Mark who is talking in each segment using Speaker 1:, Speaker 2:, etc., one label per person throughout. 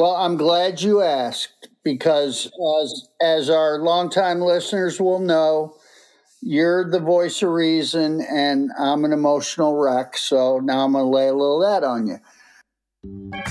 Speaker 1: Well, I'm glad you asked because as as our longtime listeners will know, you're the voice of reason and I'm an emotional wreck. So now I'm going to lay a little that on you.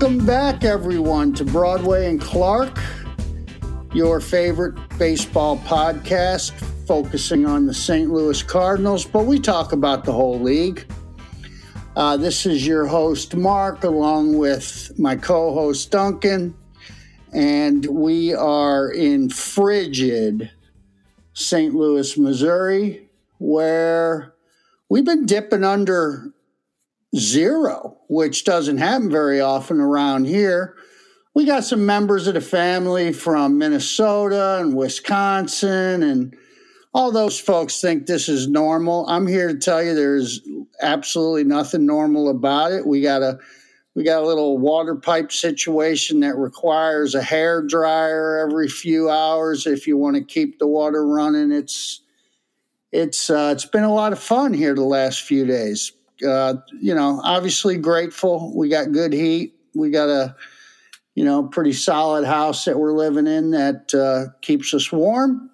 Speaker 1: Welcome back, everyone, to Broadway and Clark, your favorite baseball podcast focusing on the St. Louis Cardinals, but we talk about the whole league. Uh, this is your host, Mark, along with my co host, Duncan, and we are in frigid St. Louis, Missouri, where we've been dipping under zero, which doesn't happen very often around here. We got some members of the family from Minnesota and Wisconsin, and all those folks think this is normal. I'm here to tell you there's absolutely nothing normal about it. We got a we got a little water pipe situation that requires a hair dryer every few hours if you want to keep the water running. It's it's uh, it's been a lot of fun here the last few days uh, you know, obviously grateful. We got good heat. We got a, you know, pretty solid house that we're living in that uh, keeps us warm.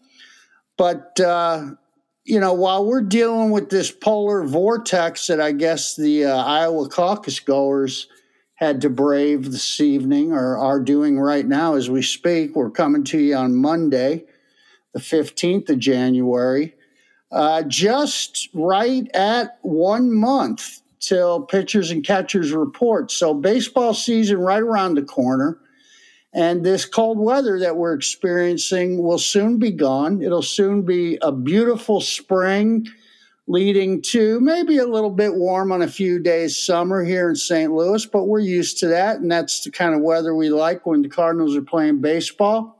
Speaker 1: But, uh, you know, while we're dealing with this polar vortex that I guess the uh, Iowa caucus goers had to brave this evening or are doing right now as we speak, we're coming to you on Monday, the 15th of January uh, just right at one month till pitchers and catchers report. So baseball season right around the corner. And this cold weather that we're experiencing will soon be gone. It'll soon be a beautiful spring, leading to maybe a little bit warm on a few days summer here in St. Louis, but we're used to that. And that's the kind of weather we like when the Cardinals are playing baseball.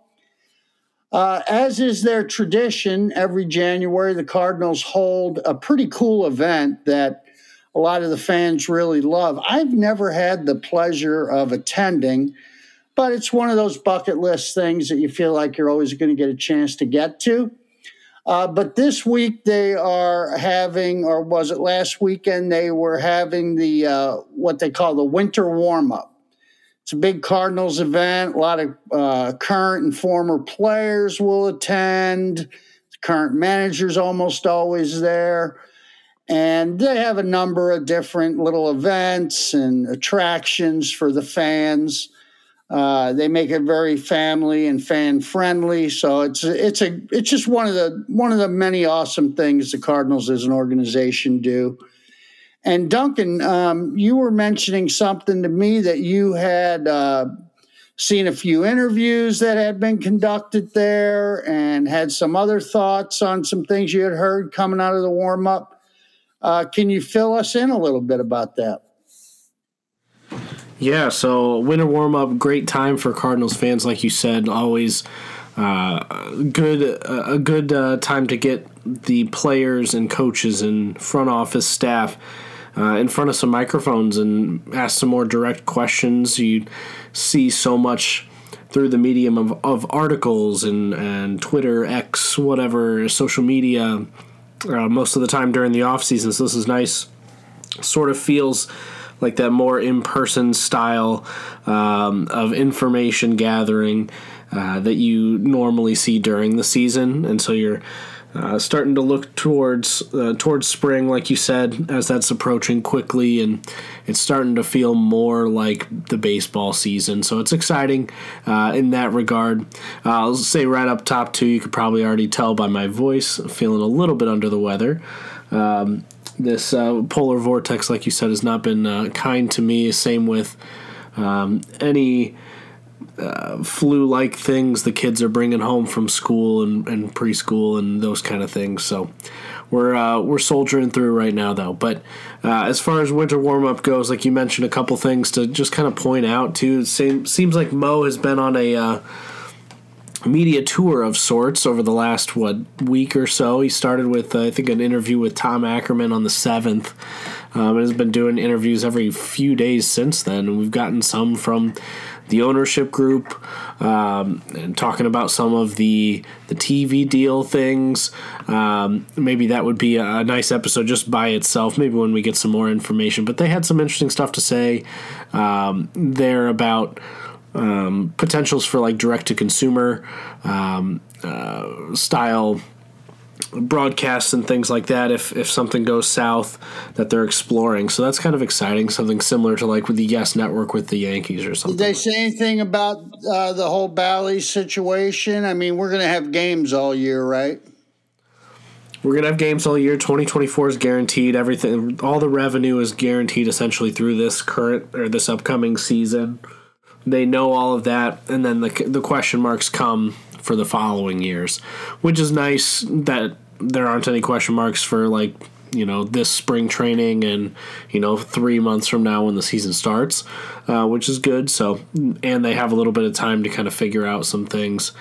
Speaker 1: Uh, as is their tradition, every January the Cardinals hold a pretty cool event that a lot of the fans really love. I've never had the pleasure of attending, but it's one of those bucket list things that you feel like you're always going to get a chance to get to. Uh, but this week they are having, or was it last weekend? They were having the uh, what they call the winter warm up. It's a big Cardinals event. A lot of uh, current and former players will attend. The current manager's almost always there. And they have a number of different little events and attractions for the fans. Uh, they make it very family and fan friendly, so it's it's a it's just one of the one of the many awesome things the Cardinals as an organization do. And Duncan, um, you were mentioning something to me that you had uh, seen a few interviews that had been conducted there and had some other thoughts on some things you had heard coming out of the warm up. Uh, can you fill us in a little bit about that?
Speaker 2: Yeah, so winter warm up, great time for Cardinals fans, like you said, always uh, good a good uh, time to get the players and coaches and front office staff uh, in front of some microphones and ask some more direct questions. You see so much through the medium of, of articles and, and Twitter, X, whatever, social media, uh, most of the time during the off season. So this is nice. Sort of feels like that more in person style um, of information gathering uh, that you normally see during the season. And so you're uh, starting to look towards uh, towards spring, like you said, as that's approaching quickly, and it's starting to feel more like the baseball season. So it's exciting uh, in that regard. Uh, I'll say right up top too, you could probably already tell by my voice, feeling a little bit under the weather. Um, this uh, polar vortex, like you said, has not been uh, kind to me. Same with um, any uh, flu like things the kids are bringing home from school and, and preschool and those kind of things. So we're uh, we're soldiering through right now though. But uh, as far as winter warm up goes, like you mentioned, a couple things to just kind of point out too. It seems like Mo has been on a uh, media tour of sorts over the last what week or so. He started with uh, I think an interview with Tom Ackerman on the seventh. Um, and has been doing interviews every few days since then. And we've gotten some from the ownership group um, and talking about some of the the TV deal things. Um, maybe that would be a nice episode just by itself. Maybe when we get some more information. But they had some interesting stuff to say um, there about. Um, potentials for like direct to consumer um, uh, style broadcasts and things like that if if something goes south that they're exploring. So that's kind of exciting. Something similar to like with the Yes Network with the Yankees or something.
Speaker 1: Did they say anything about uh, the whole Bally situation? I mean, we're going to have games all year, right?
Speaker 2: We're gonna have games all year. Twenty twenty four is guaranteed. Everything, all the revenue is guaranteed essentially through this current or this upcoming season. They know all of that, and then the the question marks come for the following years, which is nice that there aren't any question marks for like you know this spring training and you know three months from now when the season starts uh, which is good. So and they have a little bit of time to kind of figure out some things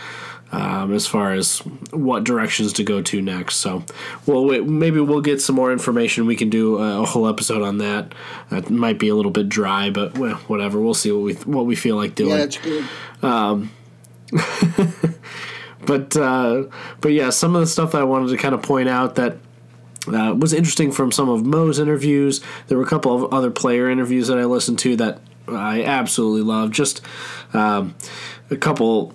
Speaker 2: um, as far as what directions to go to next. So well wait, maybe we'll get some more information. We can do a, whole episode on that. That might be a little bit dry but well, whatever. We'll see what we what we feel like doing.
Speaker 1: Yeah that's good.
Speaker 2: Um, but uh, but yeah, some of the stuff that I wanted to kind of point out that uh, was interesting from some of Mo's interviews. There were a couple of other player interviews that I listened to that I absolutely love. Just um, a couple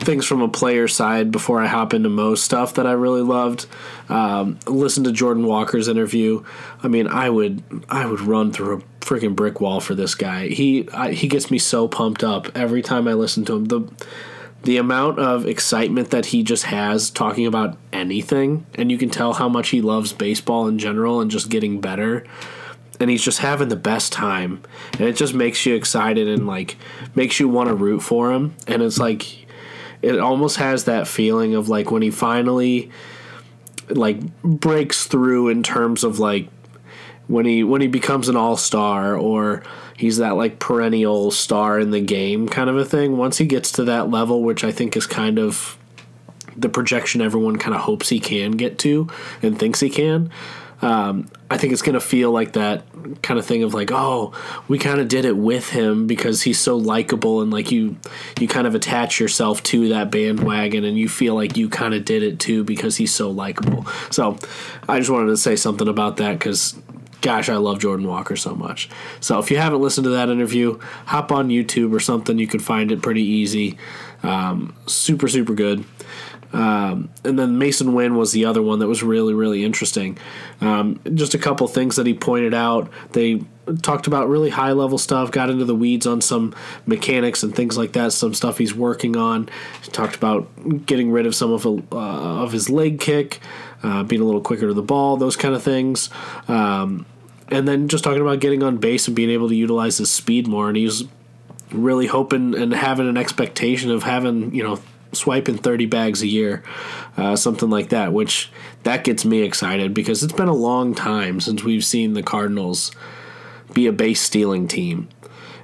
Speaker 2: things from a player side before I hop into Mo's stuff that I really loved. Um, listen to Jordan Walker's interview. I mean, I would I would run through a freaking brick wall for this guy. He I, he gets me so pumped up every time I listen to him. The the amount of excitement that he just has talking about anything, and you can tell how much he loves baseball in general and just getting better. And he's just having the best time, and it just makes you excited and like makes you want to root for him. And it's like it almost has that feeling of like when he finally like breaks through in terms of like when he when he becomes an all star or he's that like perennial star in the game kind of a thing. Once he gets to that level, which I think is kind of the projection everyone kind of hopes he can get to and thinks he can. Um, I think it's going to feel like that kind of thing of like, oh, we kind of did it with him because he's so likable and like you, you kind of attach yourself to that bandwagon and you feel like you kind of did it too because he's so likable. So I just wanted to say something about that because gosh, I love Jordan Walker so much. So if you haven't listened to that interview, hop on YouTube or something. You can find it pretty easy. Um, super, super good. Um, and then Masyn Winn was the other one that was really, really interesting. Um, just a couple things that he pointed out. They talked about really high level stuff, got into the weeds on some mechanics and things like that, some stuff he's working on. He talked about getting rid of some of, uh, of his leg kick uh, being a little quicker to the ball, those kind of things. Um, and then just talking about getting on base and being able to utilize his speed more. And he's really hoping and having an expectation of having, you know, swiping 30 bags a year, uh, something like that, which that gets me excited because it's been a long time since we've seen the Cardinals be a base stealing team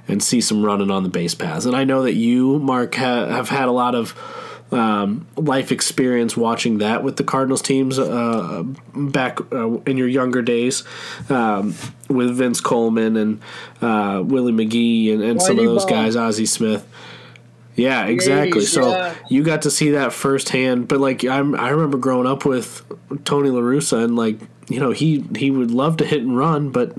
Speaker 2: and see some running on the base paths. And I know that you, Mark, ha- have had a lot of um, life experience watching that with the Cardinals teams uh, back uh, in your younger days um, with Vince Coleman and uh, Willie McGee and, and some of those guys, Ozzie Smith. Yeah, exactly. so yeah. you got to see that firsthand. But like I'm, I remember growing up with Tony La Russa and like you know he he would love to hit and run, but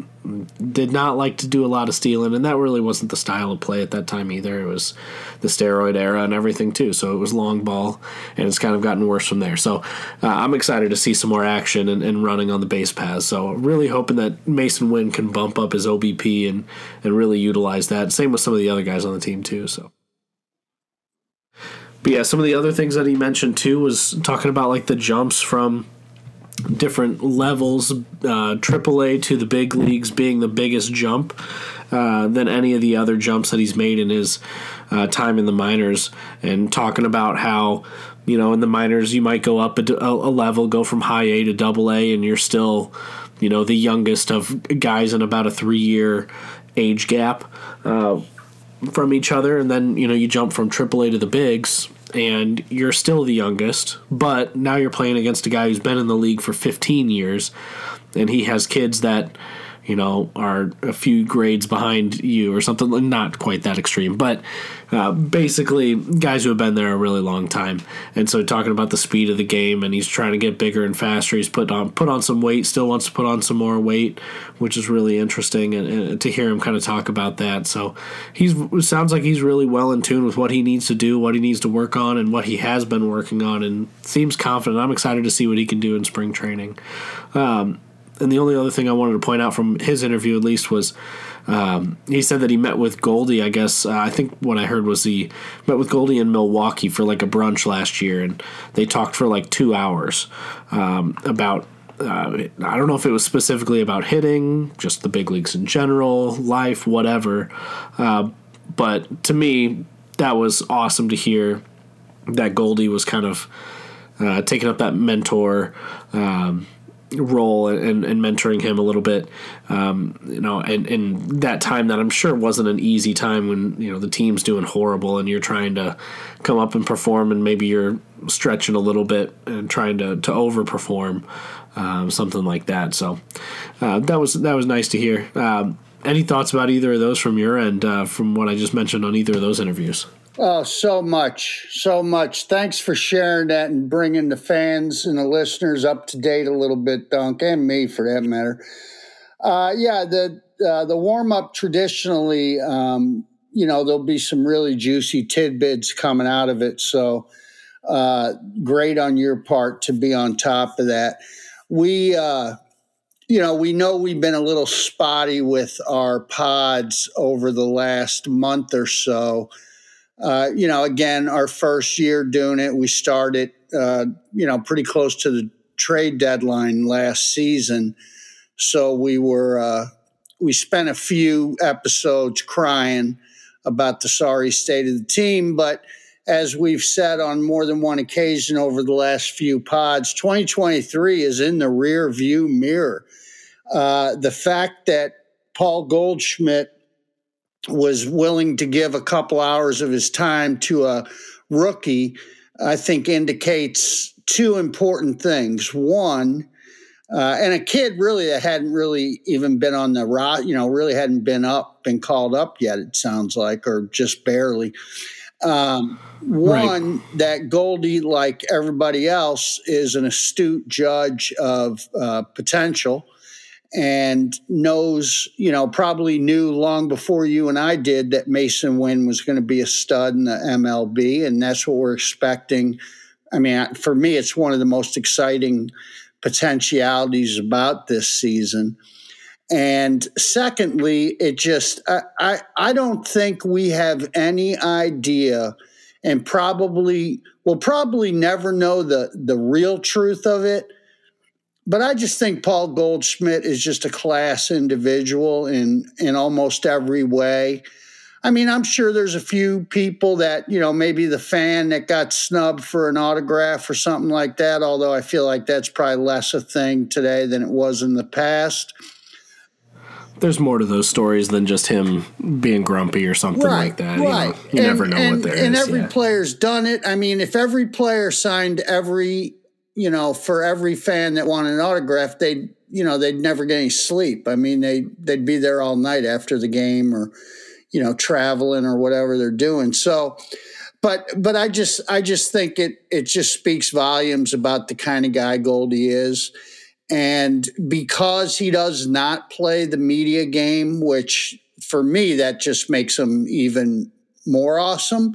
Speaker 2: did not like to do a lot of stealing, and that really wasn't the style of play at that time either. It was the steroid era and everything too, so it was long ball, and it's kind of gotten worse from there. So uh, I'm excited to see some more action and, and, running on the base paths. So really hoping that Masyn Winn can bump up his OBP and and really utilize that. Same with some of the other guys on the team too. So. But yeah, some of the other things that he mentioned too was talking about like the jumps from different levels, uh, AAA to the big leagues being the biggest jump uh, than any of the other jumps that he's made in his uh, time in the minors, and talking about how you know in the minors you might go up a, a level, go from high A to double A, and you're still you know the youngest of guys in about a three year age gap uh, from each other, and then you know you jump from AAA to the bigs and you're still the youngest, but now you're playing against a guy who's been in the league for 15 years, and he has kids that you know, are a few grades behind you or something. Not quite that extreme, but uh, basically guys who have been there a really long time. And so talking about the speed of the game, and he's trying to get bigger and faster. He's put on put on some weight, still wants to put on some more weight, which is really interesting. And, and to hear him kind of talk about that, so he's sounds like he's really well in tune with what he needs to do, what he needs to work on, and what he has been working on, and seems confident. I'm excited to see what he can do in spring training. Um, and the only other thing I wanted to point out from his interview, at least, was um, he said that he met with Goldie. I guess uh, I think what I heard was he met with Goldie in Milwaukee for like a brunch last year, and they talked for like two hours um, about. Uh, I don't know if it was specifically about hitting, just the big leagues in general, life, whatever. Uh, but to me, that was awesome to hear that Goldie was kind of uh, taking up that mentor. Um, role and, and mentoring him a little bit, um, you know, and, and that time that I'm sure wasn't an easy time when, you know, the team's doing horrible and you're trying to come up and perform and maybe you're stretching a little bit and trying to, to overperform, um, something like that. So uh, that was, that was nice to hear. Um, any thoughts about either of those from your end, uh, from what I just mentioned on either of those interviews?
Speaker 1: Oh, so much, so much. Thanks for sharing that and bringing the fans and the listeners up to date a little bit, Dunk, and me for that matter. Uh, yeah, the uh, the warm up traditionally, um, you know, there'll be some really juicy tidbits coming out of it. So uh, great on your part to be on top of that. We, uh, you know, we know we've been a little spotty with our pods over the last month or so uh, you know, again, our first year doing it, we started, uh, you know, pretty close to the trade deadline last season. So we were, uh, we spent a few episodes crying about the sorry state of the team. But as we've said on more than one occasion over the last few pods, 2023 is in the rear view mirror. Uh, the fact that Paul Goldschmidt was willing to give a couple hours of his time to a rookie, I think indicates two important things. One, uh, and a kid really that hadn't really even been on the rot, you know, really hadn't been up, been called up yet, it sounds like, or just barely. Um, one, right. that Goldie, like everybody else, is an astute judge of uh, potential and knows, you know, probably knew long before you and I did that Masyn Winn was going to be a stud in the MLB, and that's what we're expecting. I mean, for me, it's one of the most exciting potentialities about this season. And secondly, it just I, I, I don't think we have any idea, and probably we'll probably never know the the real truth of it but I just think Paul Goldschmidt is just a class individual in in almost every way. I mean, I'm sure there's a few people that, you know, maybe the fan that got snubbed for an autograph or something like that, although I feel like that's probably less a thing today than it was in the past.
Speaker 2: There's more to those stories than just him being grumpy or something right, like that. Right. You, know, you and, never know
Speaker 1: and,
Speaker 2: what there
Speaker 1: and
Speaker 2: is,
Speaker 1: every
Speaker 2: yeah.
Speaker 1: player's done it. I mean, if every player signed every you know, for every fan that wanted an autograph, they'd, you know, they'd never get any sleep. I mean, they they'd be there all night after the game or, you know, traveling or whatever they're doing. So, but but I just I just think it it just speaks volumes about the kind of guy Goldie is. And because he does not play the media game, which for me that just makes him even more awesome,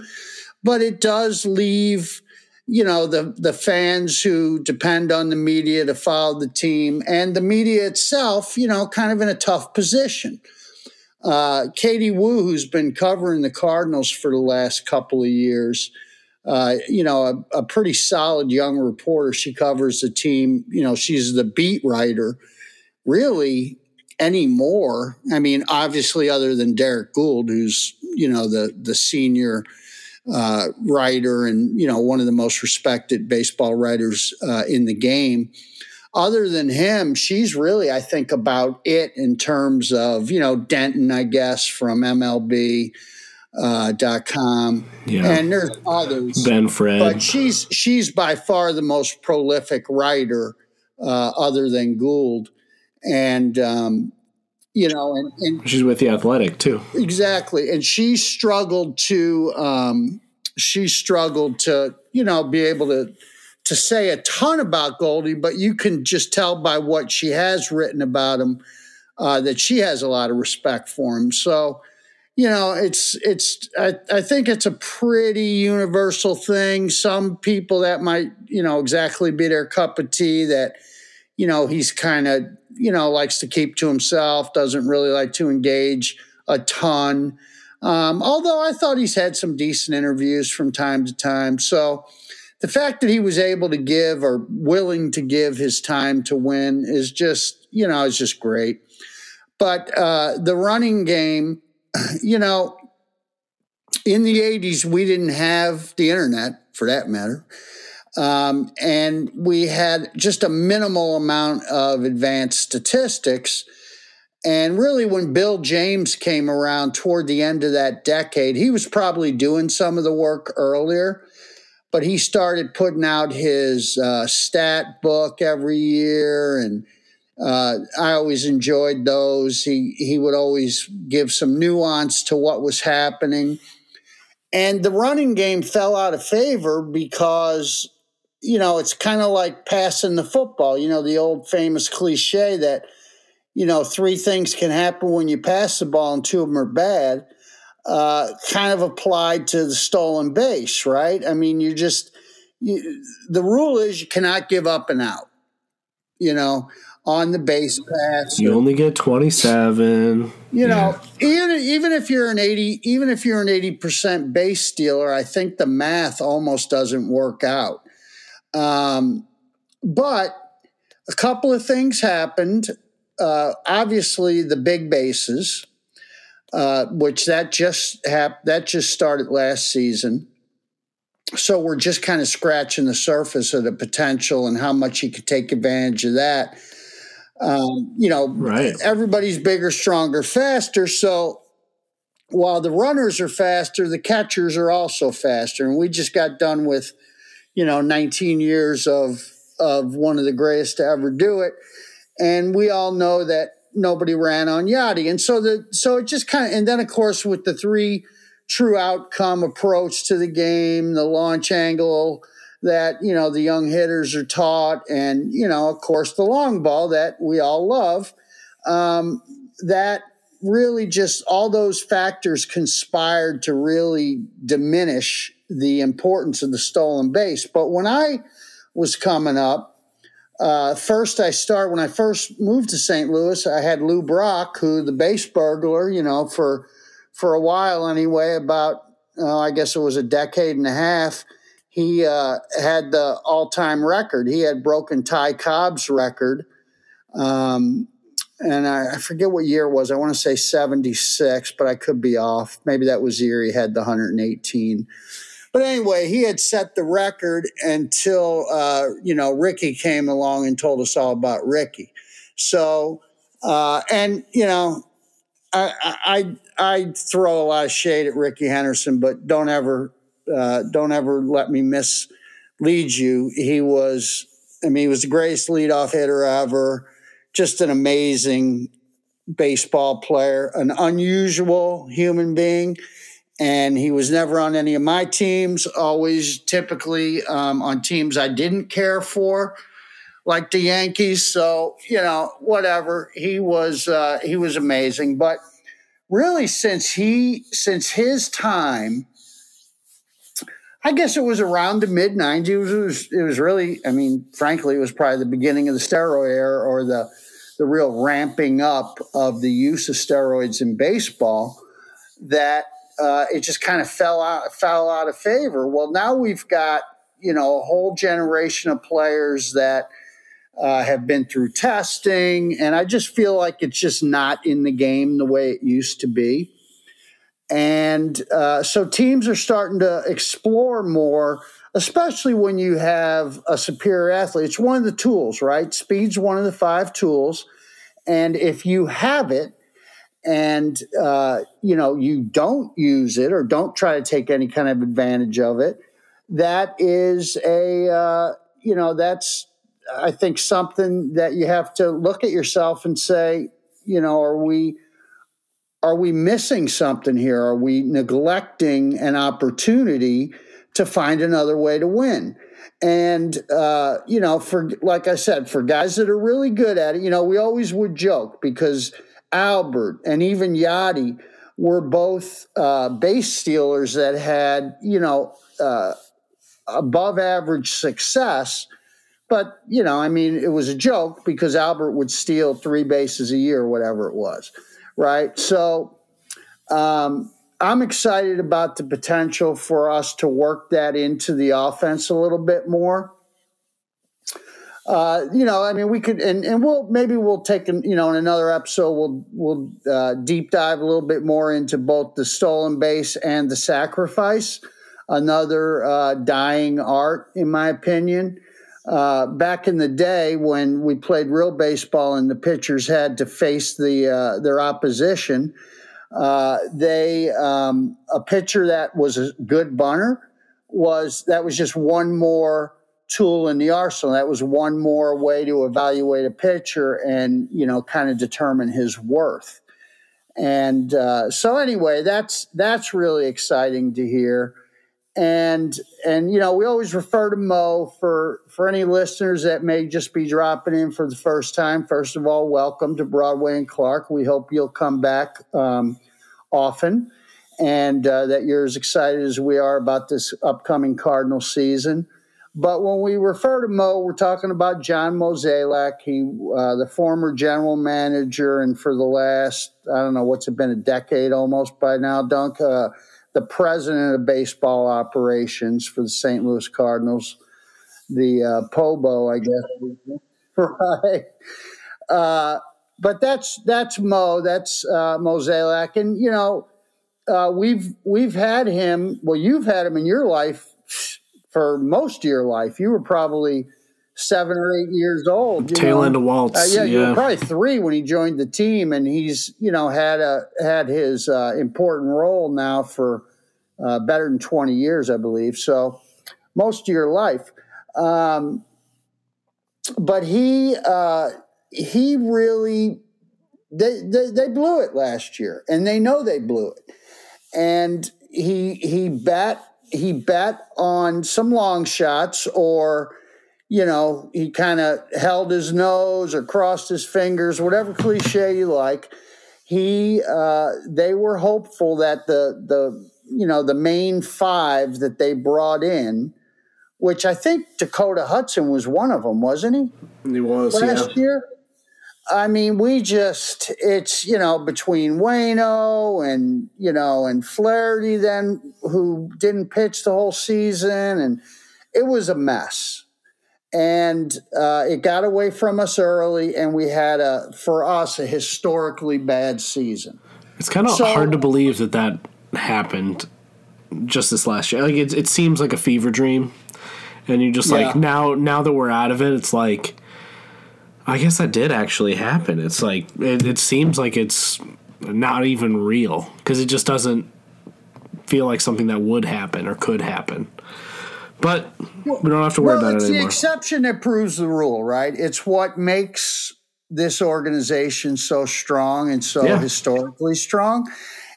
Speaker 1: but it does leave you know the the fans who depend on the media to follow the team and the media itself you know kind of in a tough position. Uh, katie woo who's been covering the cardinals for the last couple of years uh, you know a, a, pretty solid young reporter. She covers the team you know she's the beat writer. Really anymore i mean obviously other than Derrick Goold who's you know the the senior uh, writer and you know one of the most respected baseball writers uh, in the game. Other than him, she's really, I think, about it in terms of you know Denton, I guess, from MLB. uh, dot com,
Speaker 2: Yeah.
Speaker 1: and there's others.
Speaker 2: Ben Fred.
Speaker 1: But she's she's by far the most prolific writer, uh, other than Goold, and um, you know, and, and
Speaker 2: She's with the Athletic too.
Speaker 1: exactly, and she struggled to um, she struggled to you know be able to to say a ton about Goldie, but you can just tell by what she has written about him uh, that she has a lot of respect for him. So, you know, it's it's I, I think it's a pretty universal thing. Some people that might you know exactly be their cup of tea. That you know he's kind of you know likes to keep to himself, doesn't really like to engage a ton. Um, although I thought he's had some decent interviews from time to time. So the fact that he was able to give or willing to give his time to win is just, you know, is just great. But uh, the running game, you know, in the 80s, we didn't have the internet for that matter. Um, and we had just a minimal amount of advanced statistics. And really, when Bill James came around toward the end of that decade, he was probably doing some of the work earlier but he started putting out his uh, stat book every year, and uh, I always enjoyed those. He he would always give some nuance to what was happening, and the running game fell out of favor because you know it's kind of like passing the football. You know the old famous cliche that you know three things can happen when you pass the ball, and two of them are bad uh, kind of applied to the stolen base, right? I mean, you just you, the rule is you cannot give up and out. You know, on the base pass.
Speaker 2: You only get twenty seven.
Speaker 1: You know, even even if you're an eighty, even if you're an eighty percent base stealer, I think the math almost doesn't work out. Um, but a couple of things happened. Uh, obviously, the big bases uh, which that just hap- that just started last season. So we're just kind of scratching the surface of the potential and how much he could take advantage of that. Um, you know,
Speaker 2: right.
Speaker 1: everybody's bigger, stronger, faster. So while the runners are faster, the catchers are also faster. And we just got done with, you know, 19 years of of one of the greatest to ever do it. And we all know that nobody ran on Yadi. And so the so it just kind of and then of course with the three true outcome approach to the game, the launch angle that, you know, the young hitters are taught, and, you know, of course the long ball that we all love. Um, that really just all those factors conspired to really diminish the importance of the stolen base. But when I was coming up, uh, first, I start when I first moved to St. Louis. I had Lou Brock, who the base burglar, you know, for for a while anyway, about uh, I guess it was a decade and a half. He uh, had the all time record. He had broken Ty Cobb's record, um, and I, I, forget what year it was. I want to say seventy six, but I could be off. Maybe that was the year he had the hundred and eighteen. But anyway, he had set the record until uh, you know Rickey came along and told us all about Rickey. So, uh, and you know, I, I I throw a lot of shade at Rickey Henderson, but don't ever uh, don't ever let me mislead you. He was, I mean, he was the greatest leadoff hitter ever. Just an amazing baseball player, an unusual human being and he was never on any of my teams, always typically um, on teams I didn't care for, like the Yankees. So, you know, whatever. He was uh, he was amazing. But really since he since his time, I guess it was around the mid 90s. It was, it was, it was really, I mean, frankly, it was probably the beginning of the steroid era or the the real ramping up of the use of steroids in baseball that uh, it just kind of fell out fell out of favor. Well, now we've got you know a whole generation of players that uh, have been through testing, and I just feel like it's just not in the game the way it used to be. And uh, so teams are starting to explore more, especially when you have a superior athlete. It's one of the tools, right? Speed's one of the five tools. And if you have it, and uh, you know you don't use it or don't try to take any kind of advantage of it, that is a uh, you know that's I think something that you have to look at yourself and say, you know, are we are we missing something here? Are we neglecting an opportunity to find another way to win? And uh, you know, for like I said, for guys that are really good at it, you know, we always would joke because Albert and even Yadi were both uh, base stealers that had, you know, uh, above average success. But, you know, I mean, it was a joke because Albert would steal three bases a year, whatever it was, right? So um, I'm excited about the potential for us to work that into the offense a little bit more. Uh, you know, I mean, we could, and, and we'll maybe we'll take, you know, in another episode, we'll we'll uh, deep dive a little bit more into both the stolen base and the sacrifice, another uh, dying art, in my opinion. Uh, back in the day when we played real baseball and the pitchers had to face the uh, their opposition, uh, they um, a pitcher that was a good bunter was that was just one more tool in the arsenal. That was one more way to evaluate a pitcher and you know kind of determine his worth. And uh, so anyway, that's that's really exciting to hear. And and you know we always refer to Mo for for any listeners that may just be dropping in for the first time. First of all, welcome to Broadway and Clark. We hope you'll come back um, often, and uh, that you're as excited as we are about this upcoming Cardinal season. But when we refer to Mo, we're talking about John Mozeliak. He, uh, the former general manager, and for the last, I don't know, what's it been, a decade almost by now, Dunk, uh, the president of baseball operations for the St. Louis Cardinals, the uh, POBO, I guess. right. Uh, but that's that's Mo. That's uh, Mozeliak, and you know, uh, we've we've had him. Well, you've had him in your life for most of your life. You were probably seven or eight years old.
Speaker 2: Tail know? end of Walt's. Uh,
Speaker 1: yeah, yeah, you were probably three when he joined the team, and he's you know had a had his uh, important role now for uh, better than twenty years, I believe. So most of your life. Um, but he uh, he really they, they they blew it last year, and they know they blew it, and he he bat he bet on some long shots or you know he kind of held his nose or crossed his fingers whatever cliche you like. He uh, they were hopeful that the the you know the main five that they brought in which i think dakota hudson was one of them wasn't
Speaker 2: he? He was
Speaker 1: last
Speaker 2: yeah.
Speaker 1: year I mean, we just, it's, you know, between Waino and, you know, and Flaherty then, who didn't pitch the whole season. And it was a mess. And uh, it got away from us early, and we had a, for us, a historically bad season.
Speaker 2: It's kind of so, hard to believe that that happened just this last year. Like, it, it seems like a fever dream. And you just yeah. like, now, now that we're out of it, it's like, I guess that did actually happen. It's like it, it seems like it's not even real because it just doesn't feel like something that would happen or could happen. But we don't have to worry
Speaker 1: well,
Speaker 2: about it
Speaker 1: anymore. It's the exception that proves the rule, right? It's what makes this organization so strong and so yeah. historically strong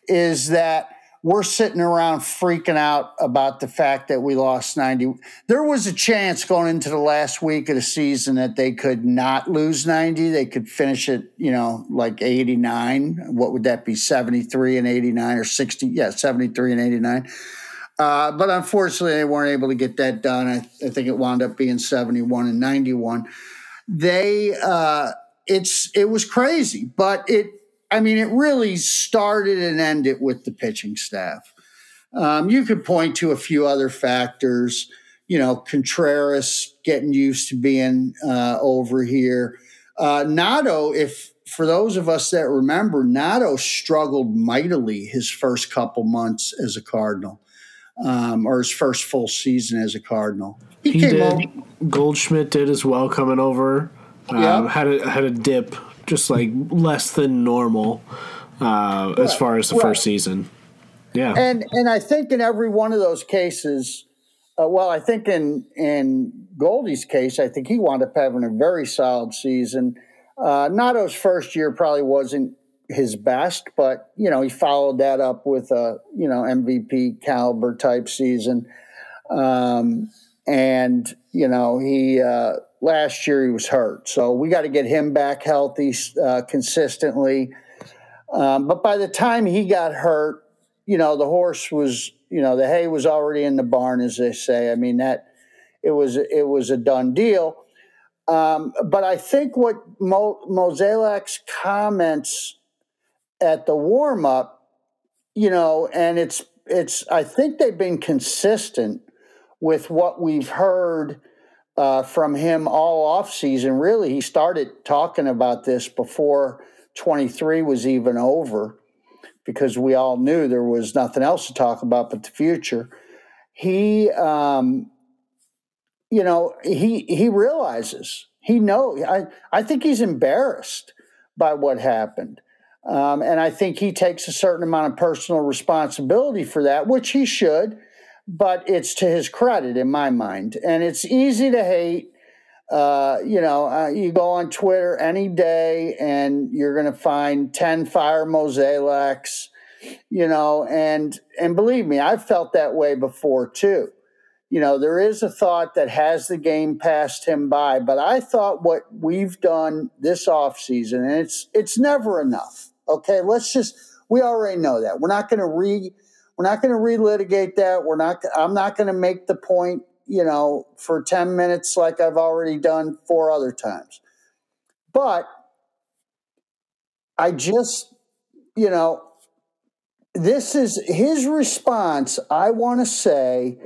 Speaker 1: is that we're sitting around freaking out about the fact that we lost 90. There was a chance going into the last week of the season that they could not lose 90. They could finish it, you know, like 89. What would that be? 73 and 89 or 60? Yeah, 73 and 89. Uh, but unfortunately, they weren't able to get that done. I, I, think it wound up being 71 and 91. They, uh, it's, it was crazy, but it, I mean, it really started and ended with the pitching staff. Um, you could point to a few other factors, you know, Contreras getting used to being uh, over here. Uh, Nado, if for those of us that remember, Nado struggled mightily his first couple months as a Cardinal, um, or his first full season as a Cardinal.
Speaker 2: He, he did. Over. Goldschmidt did as well coming over. Um, Had a had a dip just like less than normal. uh, right. as far as the right. first season. Yeah,
Speaker 1: and and I think in every one of those cases, uh, well, I think in in Goldie's case, I think he wound up having a very solid season. Uh, Nado's first year probably wasn't his best, but you know he followed that up with a you know MVP caliber type season, um, and you know he uh, last year he was hurt, so we got to get him back healthy uh, consistently. Um, but by the time he got hurt, you know the horse was you know the hay was already in the barn, as they say. I mean that it was it was a done deal. Um, but I think what Mo, Mozeliak's comments at the warm up, you know, and it's it's I think they've been consistent with what we've heard uh, from him all off season. Really, he started talking about this before 23 was even over because we all knew there was nothing else to talk about but the future. He, um, you know, he he realizes he know. I I think he's embarrassed by what happened. Um, and I think he takes a certain amount of personal responsibility for that, which he should, but it's to his credit in my mind. And it's easy to hate. Uh, you know, uh, you go on Twitter any day and you're going to find 10 fire Mozeliaks, you know, and, and believe me, I've felt that way before too you know, there is a thought that has the game passed him by, but I thought what we've done this offseason, and it's it's never enough. Okay, let's just we already know that. We're not gonna re we're not gonna relitigate that. We're not I'm not gonna make the point, you know, for 10 minutes like I've already done four other times. But I just, you know, this is his response, I want to say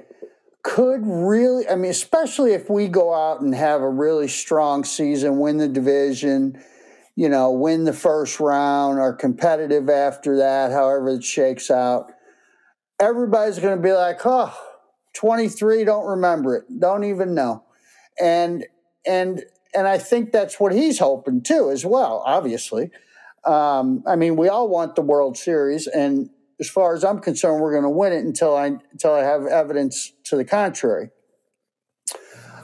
Speaker 1: could really, I mean, especially if we go out and have a really strong season, win the division, you know, win the first round, are competitive after that, however it shakes out, everybody's going to be like, oh, 23, don't remember it, don't even know. And, and, and I think that's what he's hoping too, as well, obviously. Um, I mean, we all want the World Series, and as far as I'm concerned, we're going to win it until I until I have evidence to the contrary.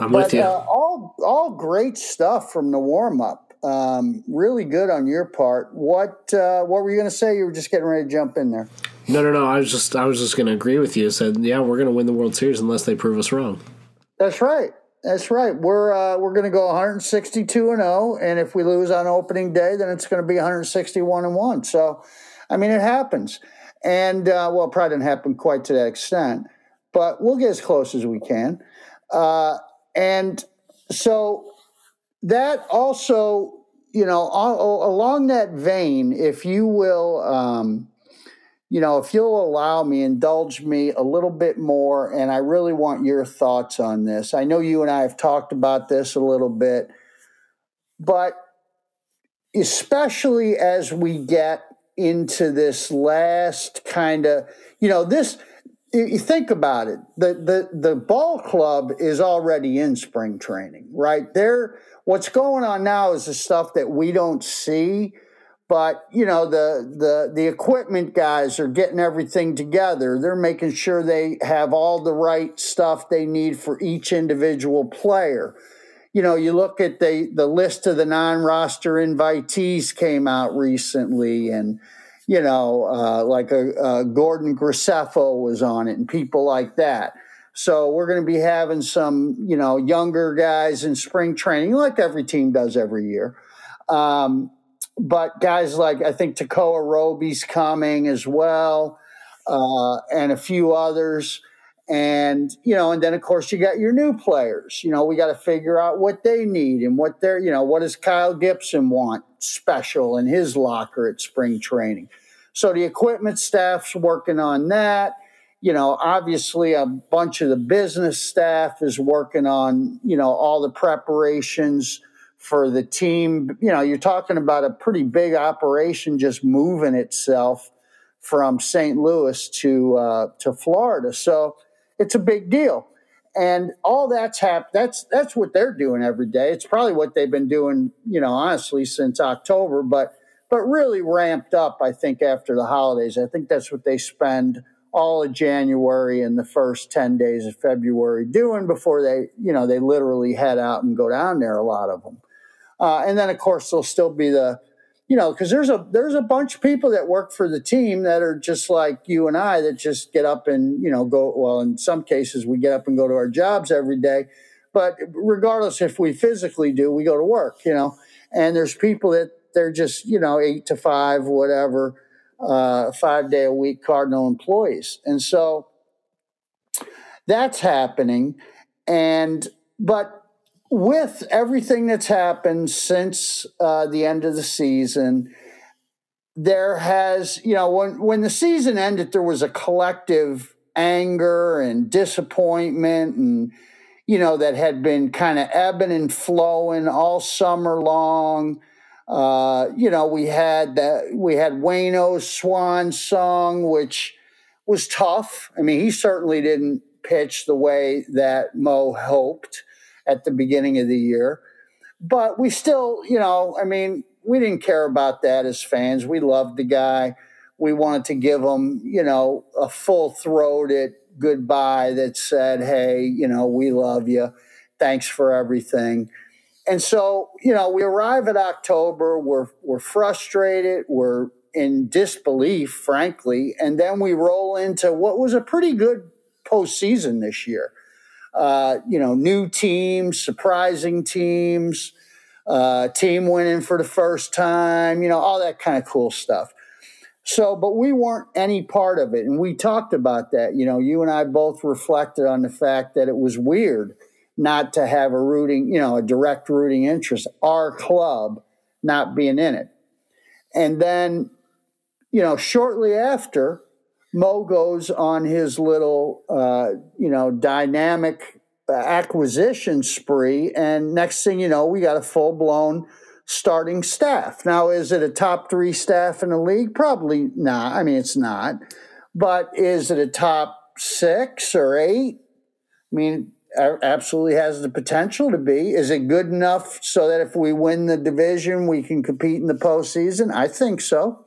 Speaker 2: I'm but, with you.
Speaker 1: Uh, all all great stuff from the warm up. Um, really good on your part. What uh, what were you going to say? You were just getting ready to jump in there.
Speaker 2: No, no, no. I was just I was just going to agree with you. Said, yeah, we're going to win the World Series unless they prove us wrong.
Speaker 1: That's right. That's right. We're uh, we're going to go 162 and 0, and if we lose on opening day, then it's going to be 161 and 1. So, I mean, it happens. And uh, well, probably didn't happen quite to that extent, but we'll get as close as we can. Uh, and so that also, you know, all, along that vein, if you will, um, you know, if you'll allow me, indulge me a little bit more, and I really want your thoughts on this. I know you and I have talked about this a little bit, but especially as we get into this last kind of, you know, this. You think about it. The, the the ball club is already in spring training, right? There, what's going on now is the stuff that we don't see but you know the the the equipment guys are getting everything together they're making sure they have all the right stuff they need for each individual player you know, you look at the the list of the non-roster invitees came out recently, and you know, uh, like a, a Gordon Graceffo was on it, and people like that. So we're going to be having some, you know, younger guys in spring training, like every team does every year. Um, but guys like I think Tekoah Roby's coming as well, uh, and a few others. And you know and then of course you got your new players. You know we got to figure out what they need and what they're you know what does kyle gibson want special in his locker at spring training? So the equipment staff's working on that. You know obviously a bunch of the business staff is working on you know all the preparations for the team you know you're talking about a pretty big operation just moving itself from st louis to uh, to florida so it's a big deal. And all that's hap- that's that's what they're doing every day. It's probably what they've been doing, you know, honestly since October, but but really ramped up, I think, after the holidays. I think that's what they spend all of January and the first 10 days of February doing before they, you know, they literally head out and go down there, a lot of them. Uh, and then, of course, there'll still be the, you know, because there's a there's a bunch of people that work for the team that are just like you and I that just get up and you know go. Well, in some cases, we get up and go to our jobs every day, but regardless if we physically do, we go to work. You know, and there's people that they're just you know eight to five, whatever, uh, five day a week Cardinal employees, and so that's happening, and but with everything that's happened since uh, the end of the season, there has, you know, when, when the season ended, there was a collective anger and disappointment and, you know, that had been kind of ebbing and flowing all summer long. Uh, you know, we had that, we had Waino's swan song, which was tough. I mean, he certainly didn't pitch the way that Mo hoped at the beginning of the year. But we still, you know, I mean, we didn't care about that as fans. We loved the guy. We wanted to give him, you know, a full throated goodbye that said, hey, you know, we love you. Thanks for everything. And so, you know, we arrive at October, we're, we're frustrated, we're in disbelief, frankly, and then we roll into what was a pretty good postseason this year uh, you know, new teams, surprising teams, uh, team winning for the first time, you know, all that kind of cool stuff. So, but we weren't any part of it. And we talked about that. You know, you and I both reflected on the fact that it was weird not to have a rooting, you know, a direct rooting interest, our club not being in it. And then, you know, shortly after, Mo goes on his little, uh, you know, dynamic acquisition spree, and next thing you know, we got a full blown starting staff. Now, is it a top three staff in the league? Probably not. I mean, it's not. But is it a top six or eight? I mean, absolutely has the potential to be. Is it good enough so that if we win the division, we can compete in the postseason? I think so.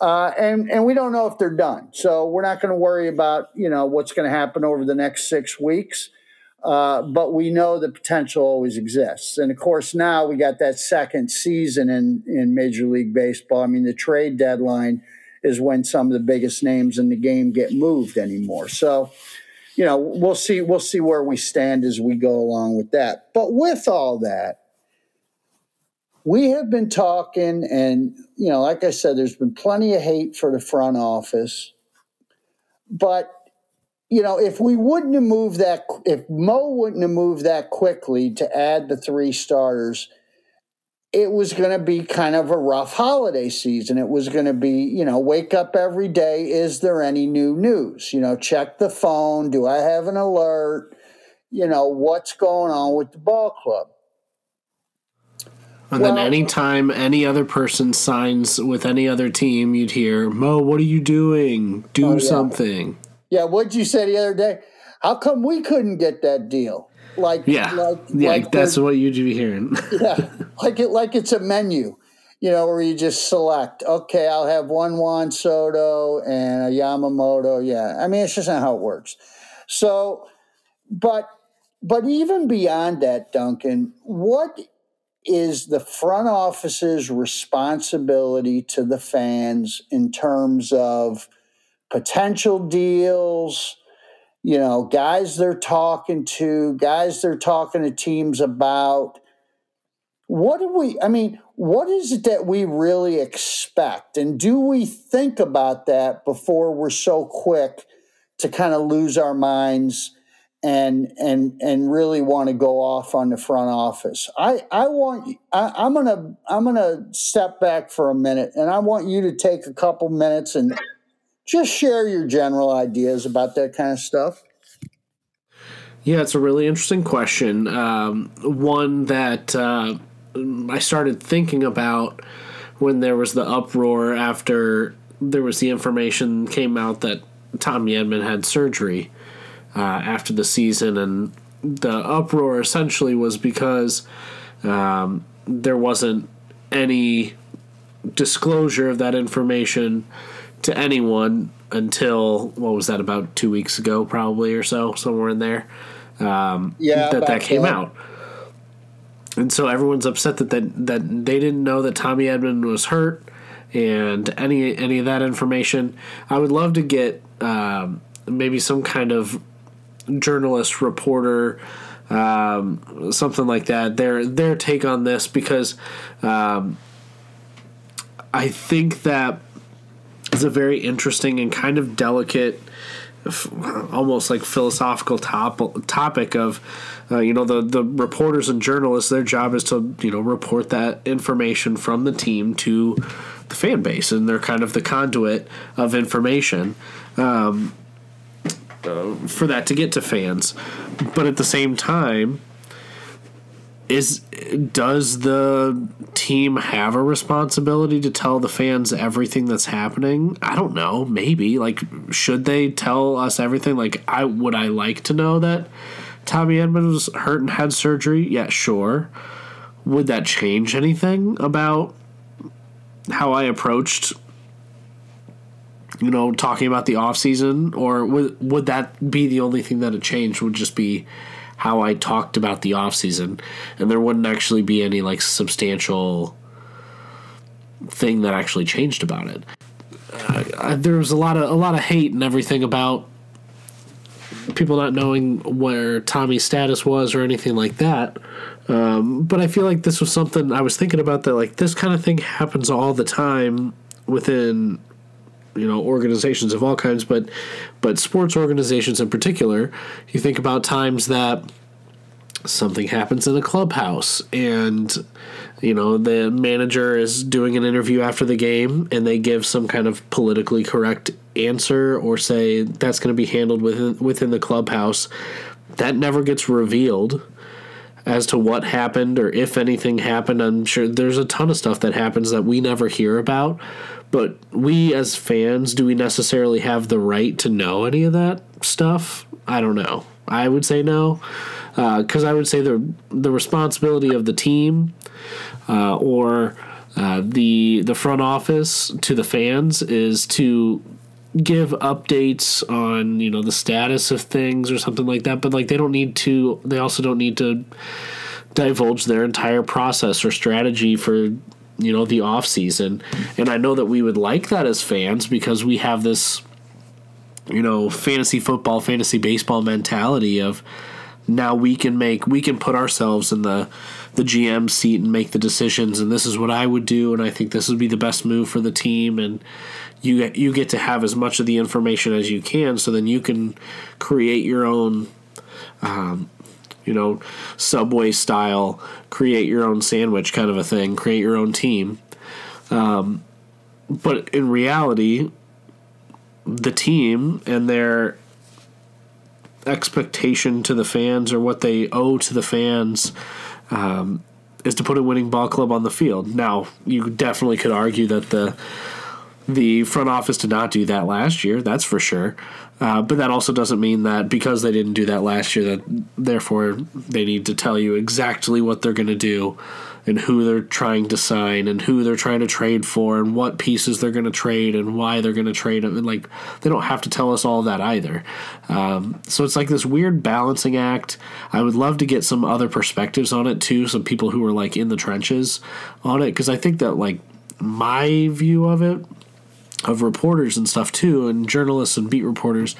Speaker 1: Uh, and and we don't know if they're done, so we're not going to worry about you know what's going to happen over the next six weeks. Uh, but we know the potential always exists, and of course now we got that second season in in Major League Baseball. I mean, the trade deadline is when some of the biggest names in the game get moved anymore. So, you know, we'll see we'll see where we stand as we go along with that. But with all that, we have been talking, and you know, like I said, there's been plenty of hate for the front office. But you know, if we wouldn't have moved that, if Mo wouldn't have moved that quickly to add the three starters, it was going to be kind of a rough holiday season. It was going to be, you know, wake up every day. Is there any new news? You know, check the phone. Do I have an alert? You know, what's going on with the ball club?
Speaker 2: And well, then anytime any other person signs with any other team, you'd hear, Mo, what are you doing? Do oh, yeah. something.
Speaker 1: Yeah, what'd you say the other day? How come we couldn't get that deal? Like
Speaker 2: Yeah. Like, yeah, like that's what you'd be hearing.
Speaker 1: yeah. Like it like it's a menu, you know, where you just select, okay, I'll have one Juan Soto and a Yamamoto. Yeah. I mean, it's just not how it works. So but but even beyond that, Duncan, what is the front office's responsibility to the fans in terms of potential deals, you know, guys they're talking to, guys they're talking to teams about. What do we, I mean, what is it that we really expect? And do we think about that before we're so quick to kind of lose our minds and and and really want to go off on the front office. I I want I, I'm gonna I'm gonna step back for a minute and I want you to take a couple minutes and just share your general ideas about that kind of stuff.
Speaker 2: Yeah, it's a really interesting question. Um, one that uh, I started thinking about when there was the uproar after there was the information came out that Tommy Edman had surgery uh, after the season, and the uproar essentially was because um, there wasn't any disclosure of that information to anyone until what was that about two weeks ago, probably or so, somewhere in there. Um,
Speaker 1: Yeah,
Speaker 2: that that came
Speaker 1: that.
Speaker 2: out, and so everyone's upset that, that that they didn't know that Tommy Edman was hurt and any any of that information. I would love to get um, maybe some kind of journalist reporter um, something like that their their take on this because um, I think that is a very interesting and kind of delicate almost like philosophical top, topic of uh, you know the the reporters and journalists their job is to you know report that information from the team to the fan base and they're kind of the conduit of information. Um, uh, for that to get to fans. But at the same time is does the team have a responsibility to tell the fans everything that's happening? I don't know. Maybe. Like should they tell us everything? Like i would i like to know that tommy edmonds was hurt and had surgery? Yeah sure. Would that change anything about how i approached you know talking about the off season or would would that be the only thing that had changed? Would just be how I talked about the off season. And there wouldn't actually be any like substantial thing that actually changed about it. Uh, there was a lot of a lot of hate and everything about people not knowing where Tommy's status was or anything like that. Um, but I feel like this was something I was thinking about that like this kind of thing happens all the time within you know organizations of all kinds but but sports organizations in particular you think about times that something happens in a clubhouse and you know the manager is doing an interview after the game and they give some kind of politically correct answer or say that's going to be handled within within the clubhouse. That never gets revealed as to what happened or if anything happened. I'm sure there's a ton of stuff that happens that we never hear about. But we as fans, do we necessarily have the right to know any of that stuff? I don't know. I would say no, because I would say the the responsibility of the team uh, or uh, the the front office to the fans is to give updates on you know the status of things or something like that but like they don't need to they also don't need to divulge their entire process or strategy for you know the off season. And i know that we would like that as fans because we have this you know fantasy football fantasy baseball mentality of now we can make we can put ourselves in the the GM seat and make the decisions and this is what I would do and I think this would be the best move for the team and you get, you get to have as much of the information as you can so then you can create your own um, you know subway style create your own sandwich kind of a thing create your own team um, but in reality the team and their expectation to the fans or what they owe to the fans um, is to put a winning ball club on the field. Now, you definitely could argue that the the front office did not do that last year. That's for sure. Uh, but that also doesn't mean that because they didn't do that last year, that therefore they need to tell you exactly what they're going to do and who they're trying to sign and who they're trying to trade for and what pieces they're going to trade and why they're going to trade them. And like they don't have to tell us all that either. Um, so it's like this weird balancing act. I would love to get some other perspectives on it too, some people who are like in the trenches on it, because I think that like my view of it of reporters and stuff too, and journalists and beat reporters.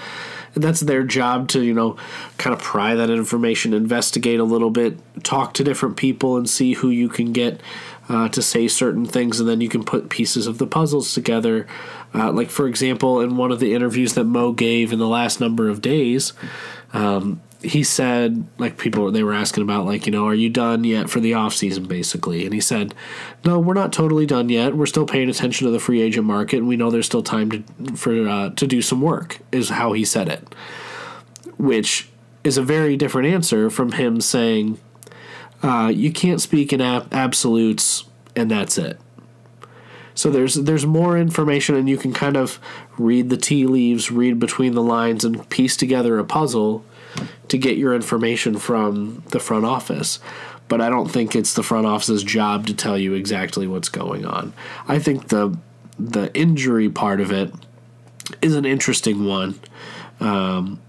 Speaker 2: That's their job to, you know, kind of pry that information, investigate a little bit, talk to different people, and see who you can get uh, to say certain things, and then you can put pieces of the puzzles together. Uh, like, for example, in one of the interviews that Mo gave in the last number of days, um, he said like people they were asking about like you know are you done yet for the off season? basically. And he said no we're not totally done yet. We're still paying attention to the free agent market and we know there's still time to for uh, to do some work is how he said it. Which is a very different answer from him saying uh, you can't speak in ab- absolutes and that's it. So there's there's more information and you can kind of read the tea leaves read between the lines and piece together a puzzle to get your information from the front office. but I don't think it's the front office's job to tell you exactly what's going on. I think the the injury part of it is an interesting one. Um,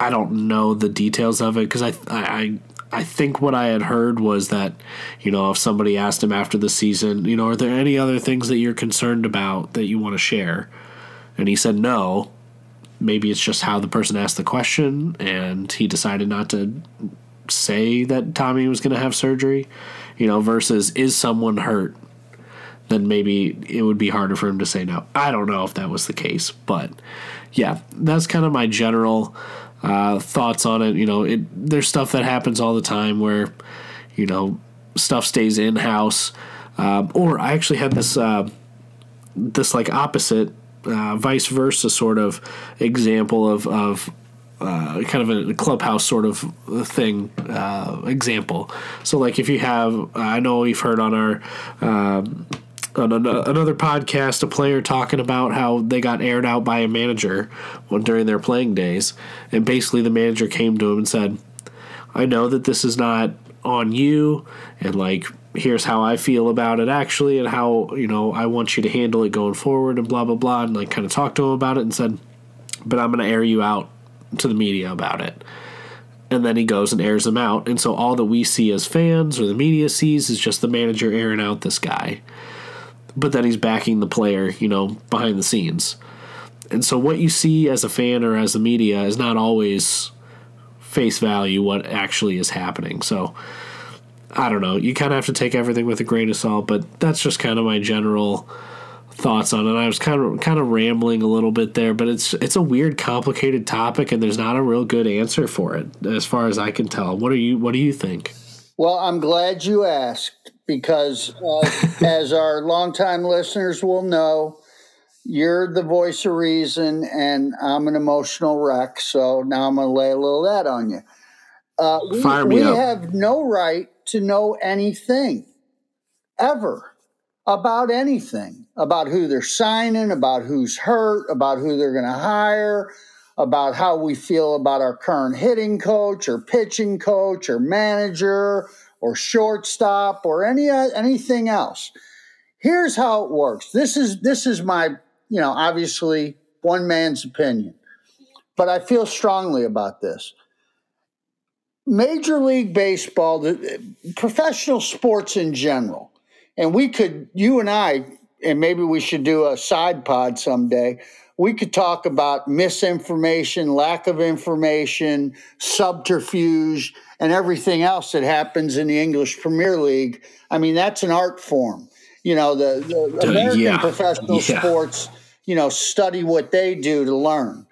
Speaker 2: I don't know the details of it because I, I I think what I had heard was that you know if somebody asked him after the season, you know, are there any other things that you're concerned about that you want to share? And he said no. Maybe it's just how the person asked the question, and he decided not to say that Tommy was going to have surgery. You know, versus is someone hurt? Then maybe it would be harder for him to say no. I don't know if that was the case, but yeah, that's kind of my general uh, thoughts on it. You know, it there's stuff that happens all the time where, you know, stuff stays in house. Uh, or I actually had this uh, this like opposite, uh, vice versa sort of example of of uh, kind of a clubhouse sort of thing uh, example. So like if you have, I know we've heard on our. Um, on another podcast, a player talking about how they got aired out by a manager during their playing days, and basically the manager came to him and said, "I know that this is not on you, and like here's how I feel about it actually, and how you know I want you to handle it going forward, and blah blah blah," and like kind of talked to him about it and said, "But I'm to air you out to the media about it." and then he goes and airs them out. And so all that we see as fans or the media sees is just the manager airing out this guy but then he's backing the player, you know, behind the scenes. And so what you see as a fan or as the media is not always face value what actually is happening. So I don't know. You kind of have to take everything with a grain of salt, but that's just kind of my general thoughts on it. I was kind of kind of rambling a little bit there, but it's it's a weird, complicated topic, and there's not a real good answer for it, as far as I can tell. What are you What do you think?
Speaker 1: Well, I'm glad you asked because, uh, as our longtime listeners will know, you're the voice of reason, and I'm an emotional wreck. So now I'm going to lay a little of that on you. Uh, we, Fire me we have no right to know anything ever about anything about who they're signing, about who's hurt, about who they're going to hire, about how we feel about our current hitting coach or pitching coach or manager or shortstop or any uh, anything else. Here's how it works. This is this is my, you know, obviously one man's opinion. But I feel strongly about this. Major League Baseball, the, professional sports in general, and we could, you and I, and maybe we should do a side pod someday we could talk about misinformation, lack of information, subterfuge, and everything else that happens in the English Premier League. I mean, that's an art form. You know, the, the uh, American yeah. professional yeah. sports, you know, study what they do to learn.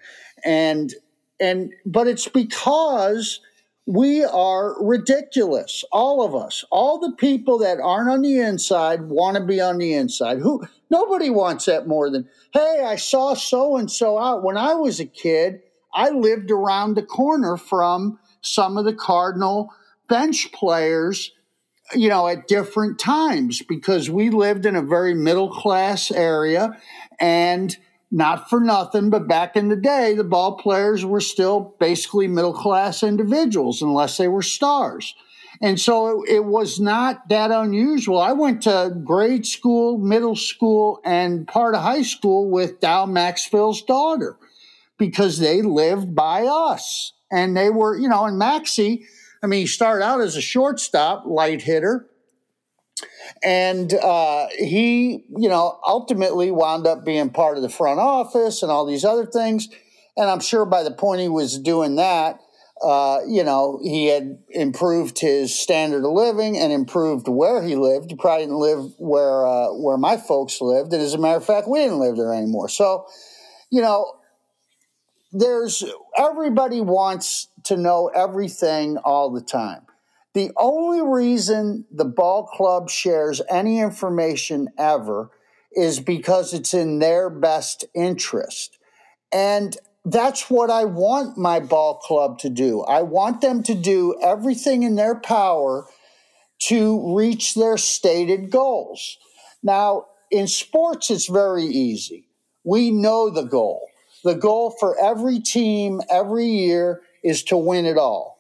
Speaker 1: And and but it's because we are ridiculous all of us. All the people that aren't on the inside want to be on the inside. Who nobody wants that more than hey i saw so and so out. When i was a kid i lived around the corner from some of the cardinal bench players you know at different times because we lived in a very middle class area and not for nothing, but back in the day, the ball players were still basically middle class individuals unless they were stars. And so it, it, was not that unusual. I went to grade school, middle school, and part of high school with Dal Maxvill's daughter because they lived by us. And they were, you know, and Maxie, I mean, he started out as a shortstop, light hitter, and uh, he, you know, ultimately wound up being part of the front office and all these other things. And I'm sure by the point he was doing that, uh, you know, he had improved his standard of living and improved where he lived. He probably didn't live where uh, where my folks lived, and as a matter of fact, we didn't live there anymore. So, you know, there's everybody wants to know everything all the time. The only reason the ball club shares any information ever is because it's in their best interest. And that's what I want my ball club to do. I want them to do everything in their power to reach their stated goals. Now, in sports, it's very easy. We know the goal. The goal for every team every year is to win it all.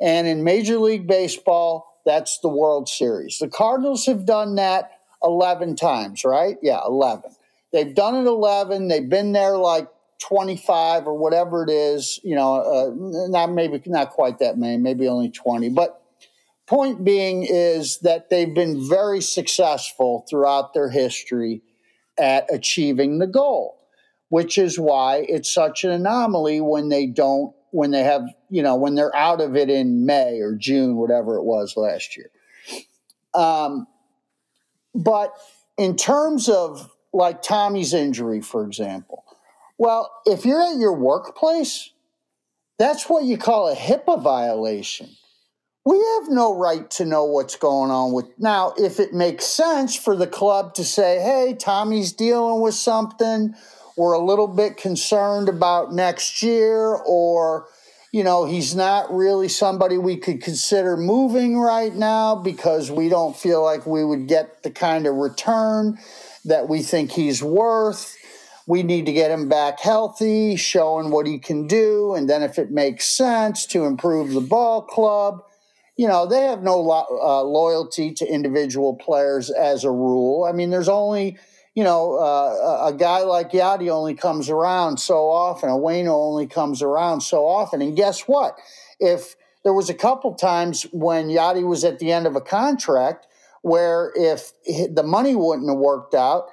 Speaker 1: And in Major League Baseball, That's the World Series. The Cardinals have done that 11 times, right? Yeah, 11. They've done it 11. They've been there like 25 or whatever it is, you know, uh, not maybe not quite that many, maybe only 20. But point being is that they've been very successful throughout their history at achieving the goal, which is why it's such an anomaly when they don't, when they have, you know, when they're out of it in May or June, whatever it was last year. Um, but in terms of like Tommy's injury, for example, well, if you're at your workplace, that's what you call a HIPAA violation. We have no right to know what's going on with now. If it makes sense for the club to say, "Hey, Tommy's dealing with something," we're a little bit concerned about next year, or you know, he's not really somebody we could consider moving right now because we don't feel like we would get the kind of return that we think he's worth. We need to get him back healthy, showing what he can do. And then, if it makes sense to improve the ball club, you know, they have no lo- uh, loyalty to individual players as a rule. I mean, there's only you know, uh, a guy like Yadi only comes around so often. A Waino only comes around so often. And guess what? If there was a couple times when Yadi was at the end of a contract where if the money wouldn't have worked out,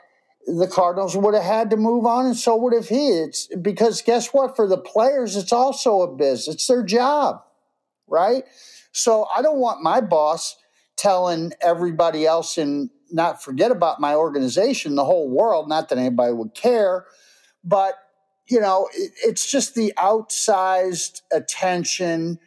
Speaker 1: the Cardinals would have had to move on, and so would have he. It's because guess what? For the players, it's also a business. It's their job, right? So I don't want my boss telling everybody else in not forget about my organization, the whole world. Not that anybody would care, but you know, it, it's just the outsized attention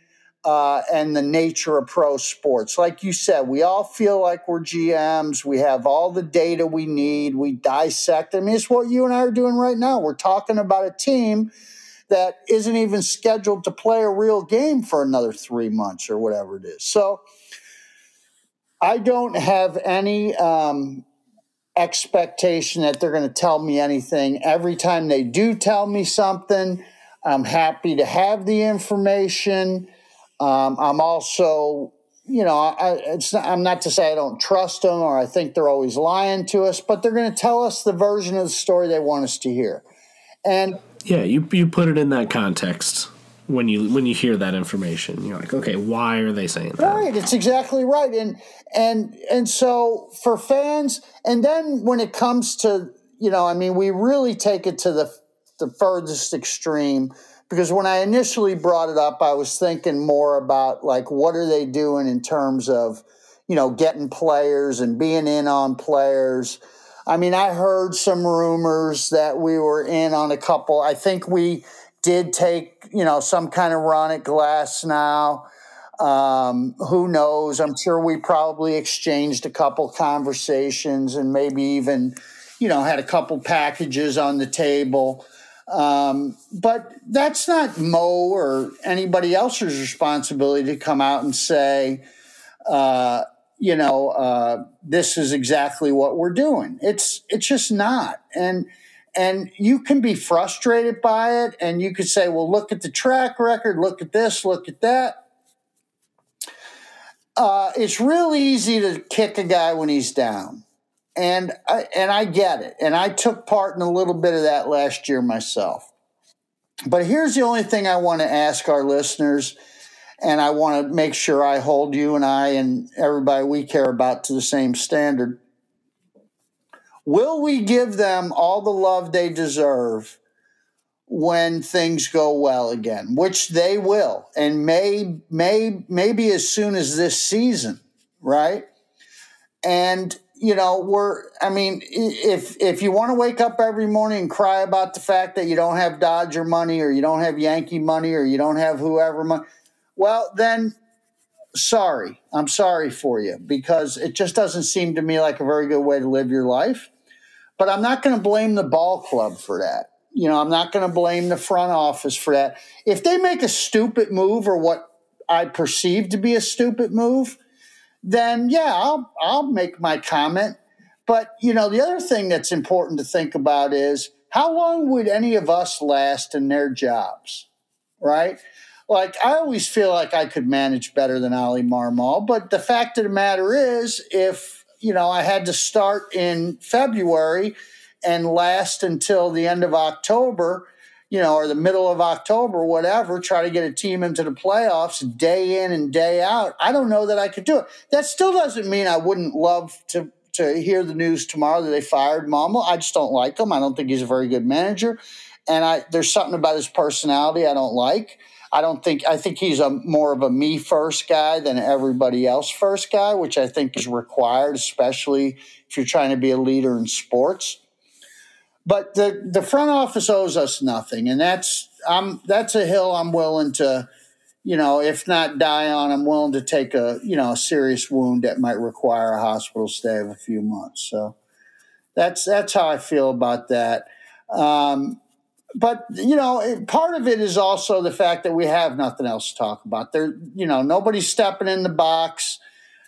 Speaker 1: uh, and the nature of pro sports. Like you said, we all feel like we're GMs. We have all the data we need. We dissect. I mean, it's what you and I are doing right now. We're talking about a team that isn't even scheduled to play a real game for another three months or whatever it is. So I don't have any um, expectation that they're going to tell me anything. Every time they do tell me something, I'm happy to have the information. Um, I'm also, you know, I, not, I'm not to say I don't trust them or I think they're always lying to us, but they're going to tell us the version of the story they want us to hear. And
Speaker 2: yeah, you you put it in that context when you when you hear that information you're like okay why are they saying that?
Speaker 1: Right it's exactly right. And and and so for fans and then when it comes to you know i mean we really take it to the the furthest extreme because when i initially brought it up i was thinking more about like what are they doing in terms of you know getting players and being in on players. I mean i heard some rumors that we were in on a couple. I think we did take, you know, some kind of run at Glasnow. Um, who knows? I'm sure we probably exchanged a couple conversations and maybe even, you know, had a couple packages on the table. Um, but that's not Mo or anybody else's responsibility to come out and say, uh, you know, uh, this is exactly what we're doing. It's it's just not. And and you can be frustrated by it and you could say well look at the track record look at this look at that. Uh, it's real easy to kick a guy when he's down. And I, and I get it. And I took part in a little bit of that last year myself. But here's the only thing I want to ask our listeners and I want to make sure I hold you and I and everybody we care about to the same standard Will we give them all the love they deserve when things go well again? Which they will, and may may maybe as soon as this season, right? And you know, we're I mean, if if you want to wake up every morning and cry about the fact that you don't have Dodger money or you don't have Yankee money or you don't have whoever money, well, then sorry. I'm sorry for you because it just doesn't seem to me like a very good way to live your life. But I'm not going to blame the ball club for that. You know, I'm not going to blame the front office for that. If they make a stupid move or what I perceive to be a stupid move, then yeah, I'll, I'll make my comment. But, you know, the other thing that's important to think about is how long would any of us last in their jobs, right? like I always feel like I could manage better than Oli Marmol. But the fact of the matter is, if you know I had to start in February and last until the end of October, you know, or the middle of October, whatever, try to get a team into the playoffs day in and day out. I don't know that I could do it. That still doesn't mean I wouldn't love to to hear the news tomorrow that they fired Marmol. I just don't like him. I don't think he's a very good manager, and I there's something about his personality I don't like. I don't think I think he's a more of a me first guy than everybody else first guy, which I think is required, especially if you're trying to be a leader in sports. But the the front office owes us nothing, and that's I'm that's a hill I'm willing to, you know, if not die on, I'm willing to take a you know a serious wound that might require a hospital stay of a few months. So that's that's how I feel about that. Um, but you know, part of it is also the fact that we have nothing else to talk about. There, you know, nobody's stepping in the box,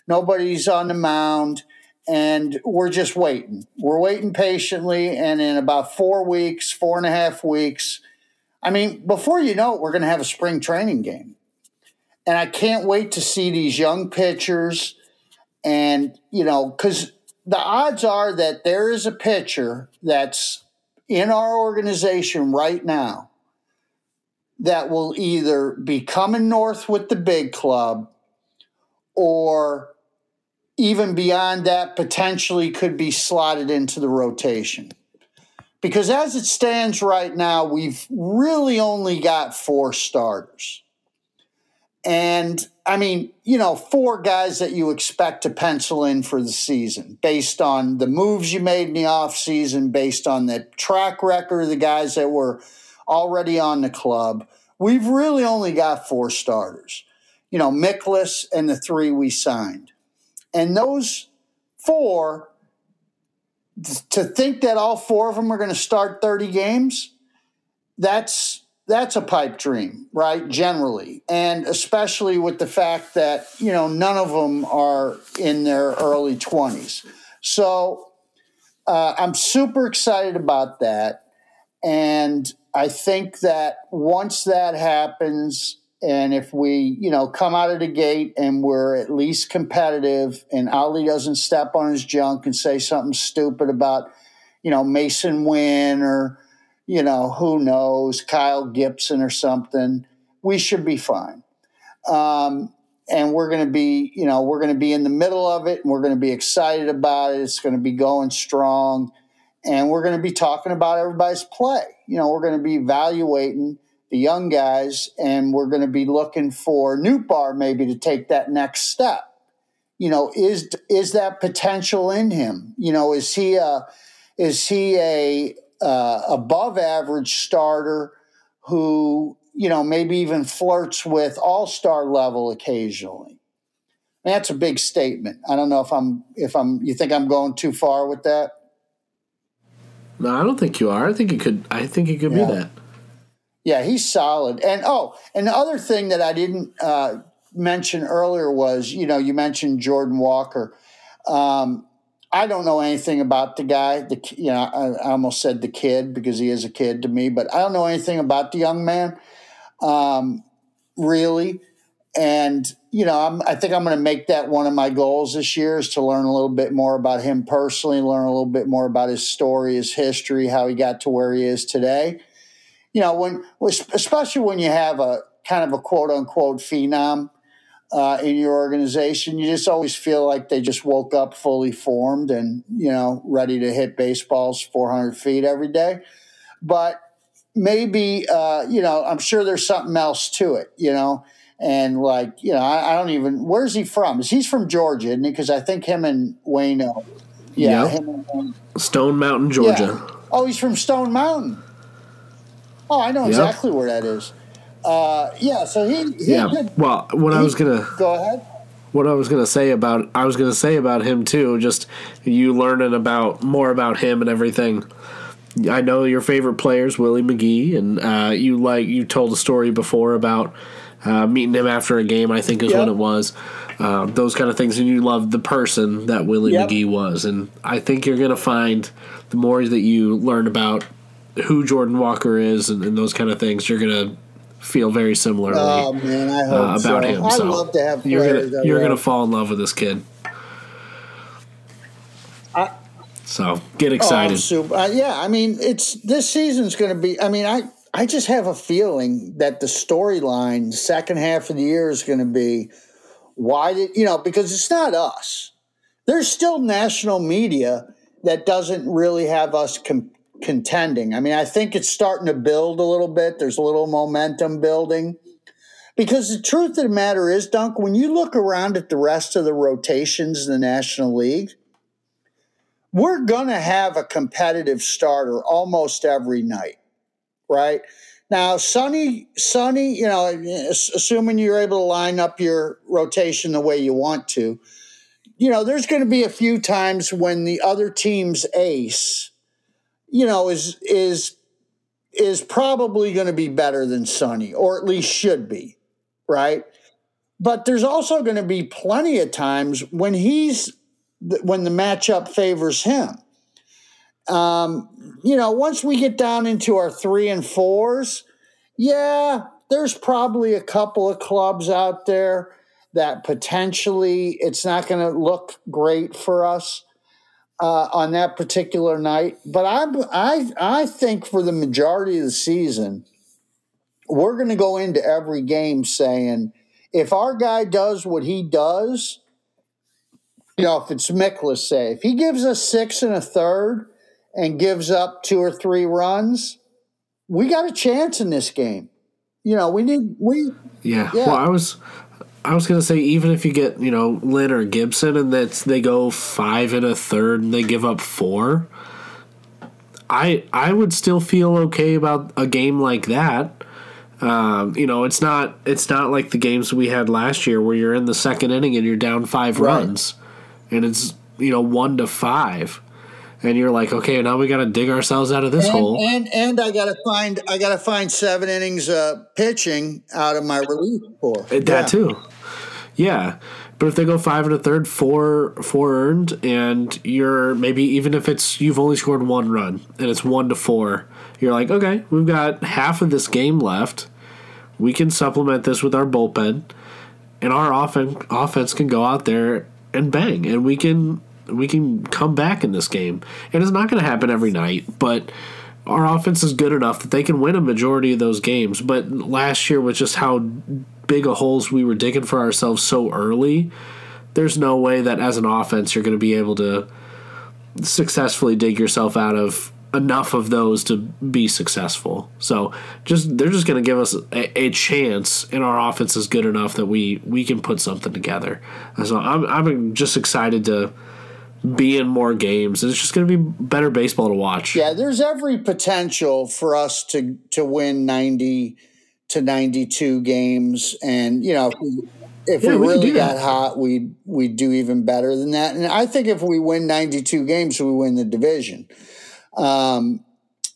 Speaker 1: nobody's on the mound and we're just waiting. We're waiting patiently, and in about four weeks, four and a half weeks, I mean, before you know it, we're going to have a spring training game. And I can't wait to see these young pitchers. And, you know, because the odds are that there is a pitcher that's in our organization right now that will either be coming north with the big club or even beyond that, potentially could be slotted into the rotation. Because as it stands right now, we've really only got four starters. And I mean, you know, four guys that you expect to pencil in for the season based on the moves you made in the offseason, based on the track record of the guys that were already on the club. We've really only got four starters. You know, Mikolas and the three we signed. And those four, to think that all four of them are going to start 30 games, that's that's a pipe dream, right? Generally, and especially with the fact that you know none of them are in their early 20s. So uh, I'm super excited about that, and I think that once that happens, and if we, you know, come out of the gate and we're at least competitive and Oli doesn't step on his junk and say something stupid about, you know, Masyn Winn or, you know, who knows, Kyle Gibson or something, we should be fine. Um, and we're going to be, you know, we're going to be in the middle of it and we're going to be excited about it. It's going to be going strong. And we're going to be talking about everybody's play. You know, we're going to be evaluating – the young guys, and we're going to be looking for Nootbaar maybe to take that next step. You know, is is that potential in him? You know, is he a is he a uh, above average starter who you know maybe even flirts with all star level occasionally? that's a big statement. I don't know if I'm if I'm. You think I'm going too far with that?
Speaker 2: No, I don't think you are. I think it could. I think it could yeah. be that.
Speaker 1: Yeah, he's solid. And oh, and the other thing that I didn't uh, mention earlier was, you know, you mentioned Jordan Walker. Um, I don't know anything about the guy. The you know, I, almost said the kid because he is a kid to me, but I don't know anything about the young man, um, really. And you know, I'm, I think I'm going to make that one of my goals this year is to learn a little bit more about him personally, learn a little bit more about his story, his history, how he got to where he is today you know, when especially when you have a kind of a quote unquote phenom uh, in your organization, you just always feel like they just woke up fully formed and you know ready to hit baseballs 400 feet every day. But maybe uh, you know, I'm sure there's something else to it. You know. And like you know, I, I don't even. Where's he from? Is he's from Georgia? Is Because I think him and Wayne.
Speaker 2: Yeah, yep. and, Stone Mountain, Georgia.
Speaker 1: Yeah. Oh, he's from Stone Mountain. Oh, I know exactly yep. where that is. Uh, yeah, so he, he
Speaker 2: yeah. Did, well, what he, I was gonna
Speaker 1: go ahead.
Speaker 2: What I was gonna say about I was gonna say about him too. Just you learning about more about him and everything. I know your favorite players, Willie McGee, and uh, you like you told a story before about uh, meeting him after a game. I think is yep. when it was. Uh, those kind of things, and you love the person that Willie yep. McGee was, and I think you're gonna find the more that you learn about who Jordan Walker is and, and those kind of things, you're gonna feel very similarly
Speaker 1: oh, man, I hope uh, about so. him. I'd love to have
Speaker 2: you're gonna you're gonna fall in love with this kid. I, so get excited. Oh.
Speaker 1: Uh, yeah, I mean, it's this season's to be. I mean, I I just have a feeling that the storyline second half of the year is going to be why did you know because it's not us. There's still national media that doesn't really have us com- contending. I mean, I think it's starting to build a little bit. There's a little momentum building. Because the truth of the matter is, Dunk, when you look around at the rest of the rotations in the National League, we're going to have a competitive starter almost every night, right? Now, Sonny, Sonny, you know, assuming you're able to line up your rotation the way you want to, you know, there's going to be a few times when the other team's ace, you know, is is is probably going to be better than Sonny, or at least should be, right? But there's also going to be plenty of times when he's when the matchup favors him. Um, you know, once we get down into our three and fours, yeah, there's probably a couple of clubs out there that potentially it's not going to look great for us uh, on that particular night. But I, I, I think for the majority of the season, we're going to go into every game saying, if our guy does what he does, you know, if it's Mikolas, say, if he gives us six and a third and gives up two or three runs, we got a chance in this game. You know, we need we.
Speaker 2: Yeah. yeah. Well, I was I was gonna say even if you get you know Lynn or Gibson and that's they go five and a third and they give up four, I I would still feel okay about a game like that. Um, you know, it's not it's not like the games we had last year where you're in the second inning and you're down five right. runs, and it's you know one to five and you're like, okay, now we got to dig ourselves out of this
Speaker 1: and,
Speaker 2: hole.
Speaker 1: And and I got to find I got to find seven innings uh, pitching out of my relief corps.
Speaker 2: That yeah. too, yeah. But if they go five and a third, four four earned, and you're maybe even if it's you've only scored one run and it's one to four, you're like, okay, we've got half of this game left. We can supplement this with our bullpen, and our offense offense can go out there and bang, and we can we can come back in this game. And it's not going to happen every night, but our offense is good enough that they can win a majority of those games. But last year, with just how big a holes we were digging for ourselves so early, there's no way that as an offense you're going to be able to successfully dig yourself out of enough of those to be successful. So just they're just going to give us a, a, chance, and our offense is good enough that we we can put something together. So I'm I'm just excited to be in more games. And it's just going to be better baseball to watch.
Speaker 1: Yeah, there's every potential for us to to win 90 to 92 games and you know if yeah, we, we really got hot, we'd we'd do even better than that. And I think if we win 92 games, we win the division. Um,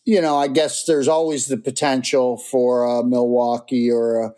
Speaker 1: you know, I guess there's always the potential for a Milwaukee or a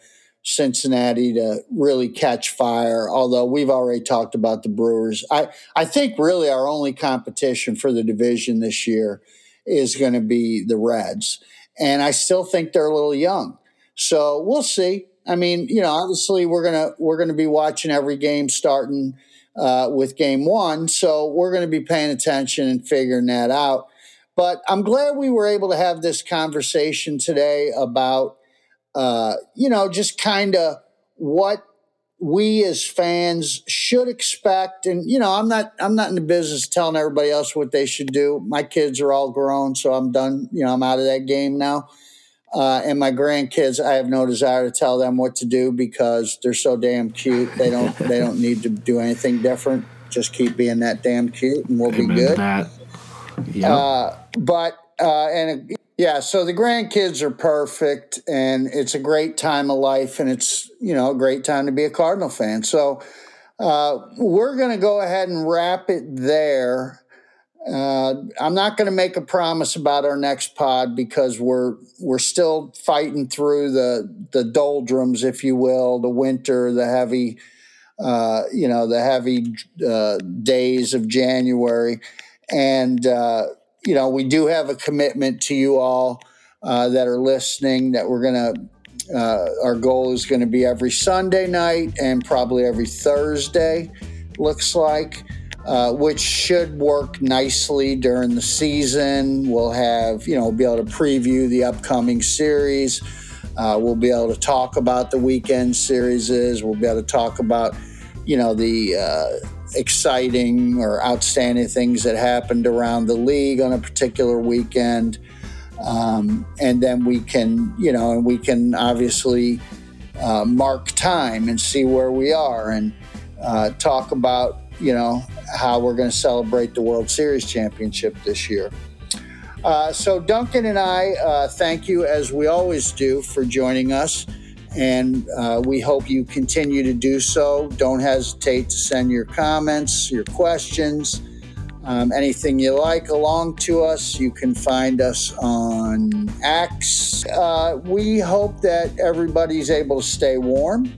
Speaker 1: Cincinnati to really catch fire. Although we've already talked about the Brewers, I I think really our only competition for the division this year is going to be the Reds, and I still think they're a little young. So we'll see. I mean, you know, obviously we're gonna we're gonna be watching every game starting uh, with game one, so we're to be paying attention and figuring that out. But I'm glad we were able to have this conversation today about uh, you know, just kind of what we as fans should expect. And you know, I'm not I'm not in the business telling everybody else what they should do. My kids are all grown, so I'm done. You know, I'm out of that game now. Uh, and my grandkids, I have no desire to tell them what to do because they're so damn cute. They don't they don't need to do anything different. Just keep being that damn cute, and we'll Amen be good. That. Yep. Uh, but uh, and yeah, so the grandkids are perfect, and it's a great time of life, and it's you know a great time to be a Cardinal fan. So uh, we're going to go ahead and wrap it there. Uh, I'm not going to make a promise about our next pod because we're we're still fighting through the the doldrums, if you will, the winter, the heavy, uh, you know, the heavy uh, days of January, and uh, you know, we do have a commitment to you all uh, that are listening that we're going to Uh, our goal is going to be every Sunday night and probably every Thursday, looks like, uh, which should work nicely during the season. We'll have, you know, we'll be able to preview the upcoming series. Uh, we'll be able to talk about the weekend series. We'll be able to talk about, you know, the uh, exciting or outstanding things that happened around the league on a particular weekend. Um, and then we can, you know, and we can obviously uh, mark time and see where we are and uh, talk about, you know, how we're going to celebrate the World Series championship this year. Uh, so, Duncan and I uh, thank you, as we always do, for joining us. And uh, we hope you continue to do so. Don't hesitate to send your comments, your questions um, anything you like along to us, you can find us on X. Uh, we hope that everybody's able to stay warm.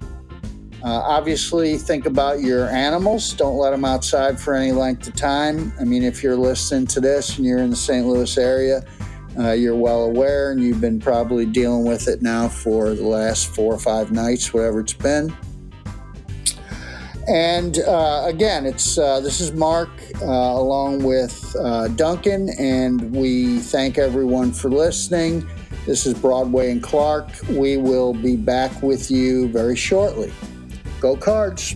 Speaker 1: Uh, obviously, think about your animals. Don't let them outside for any length of time. I mean, if you're listening to this and you're in the St. Louis area, uh, you're well aware and you've been probably dealing with it now for the last four or five nights, whatever it's been. And uh, again, it's uh, this is Mark uh, along with uh, Duncan, and we thank everyone for listening. This is Broadway and Clark. We will be back with you very shortly. Go Cards!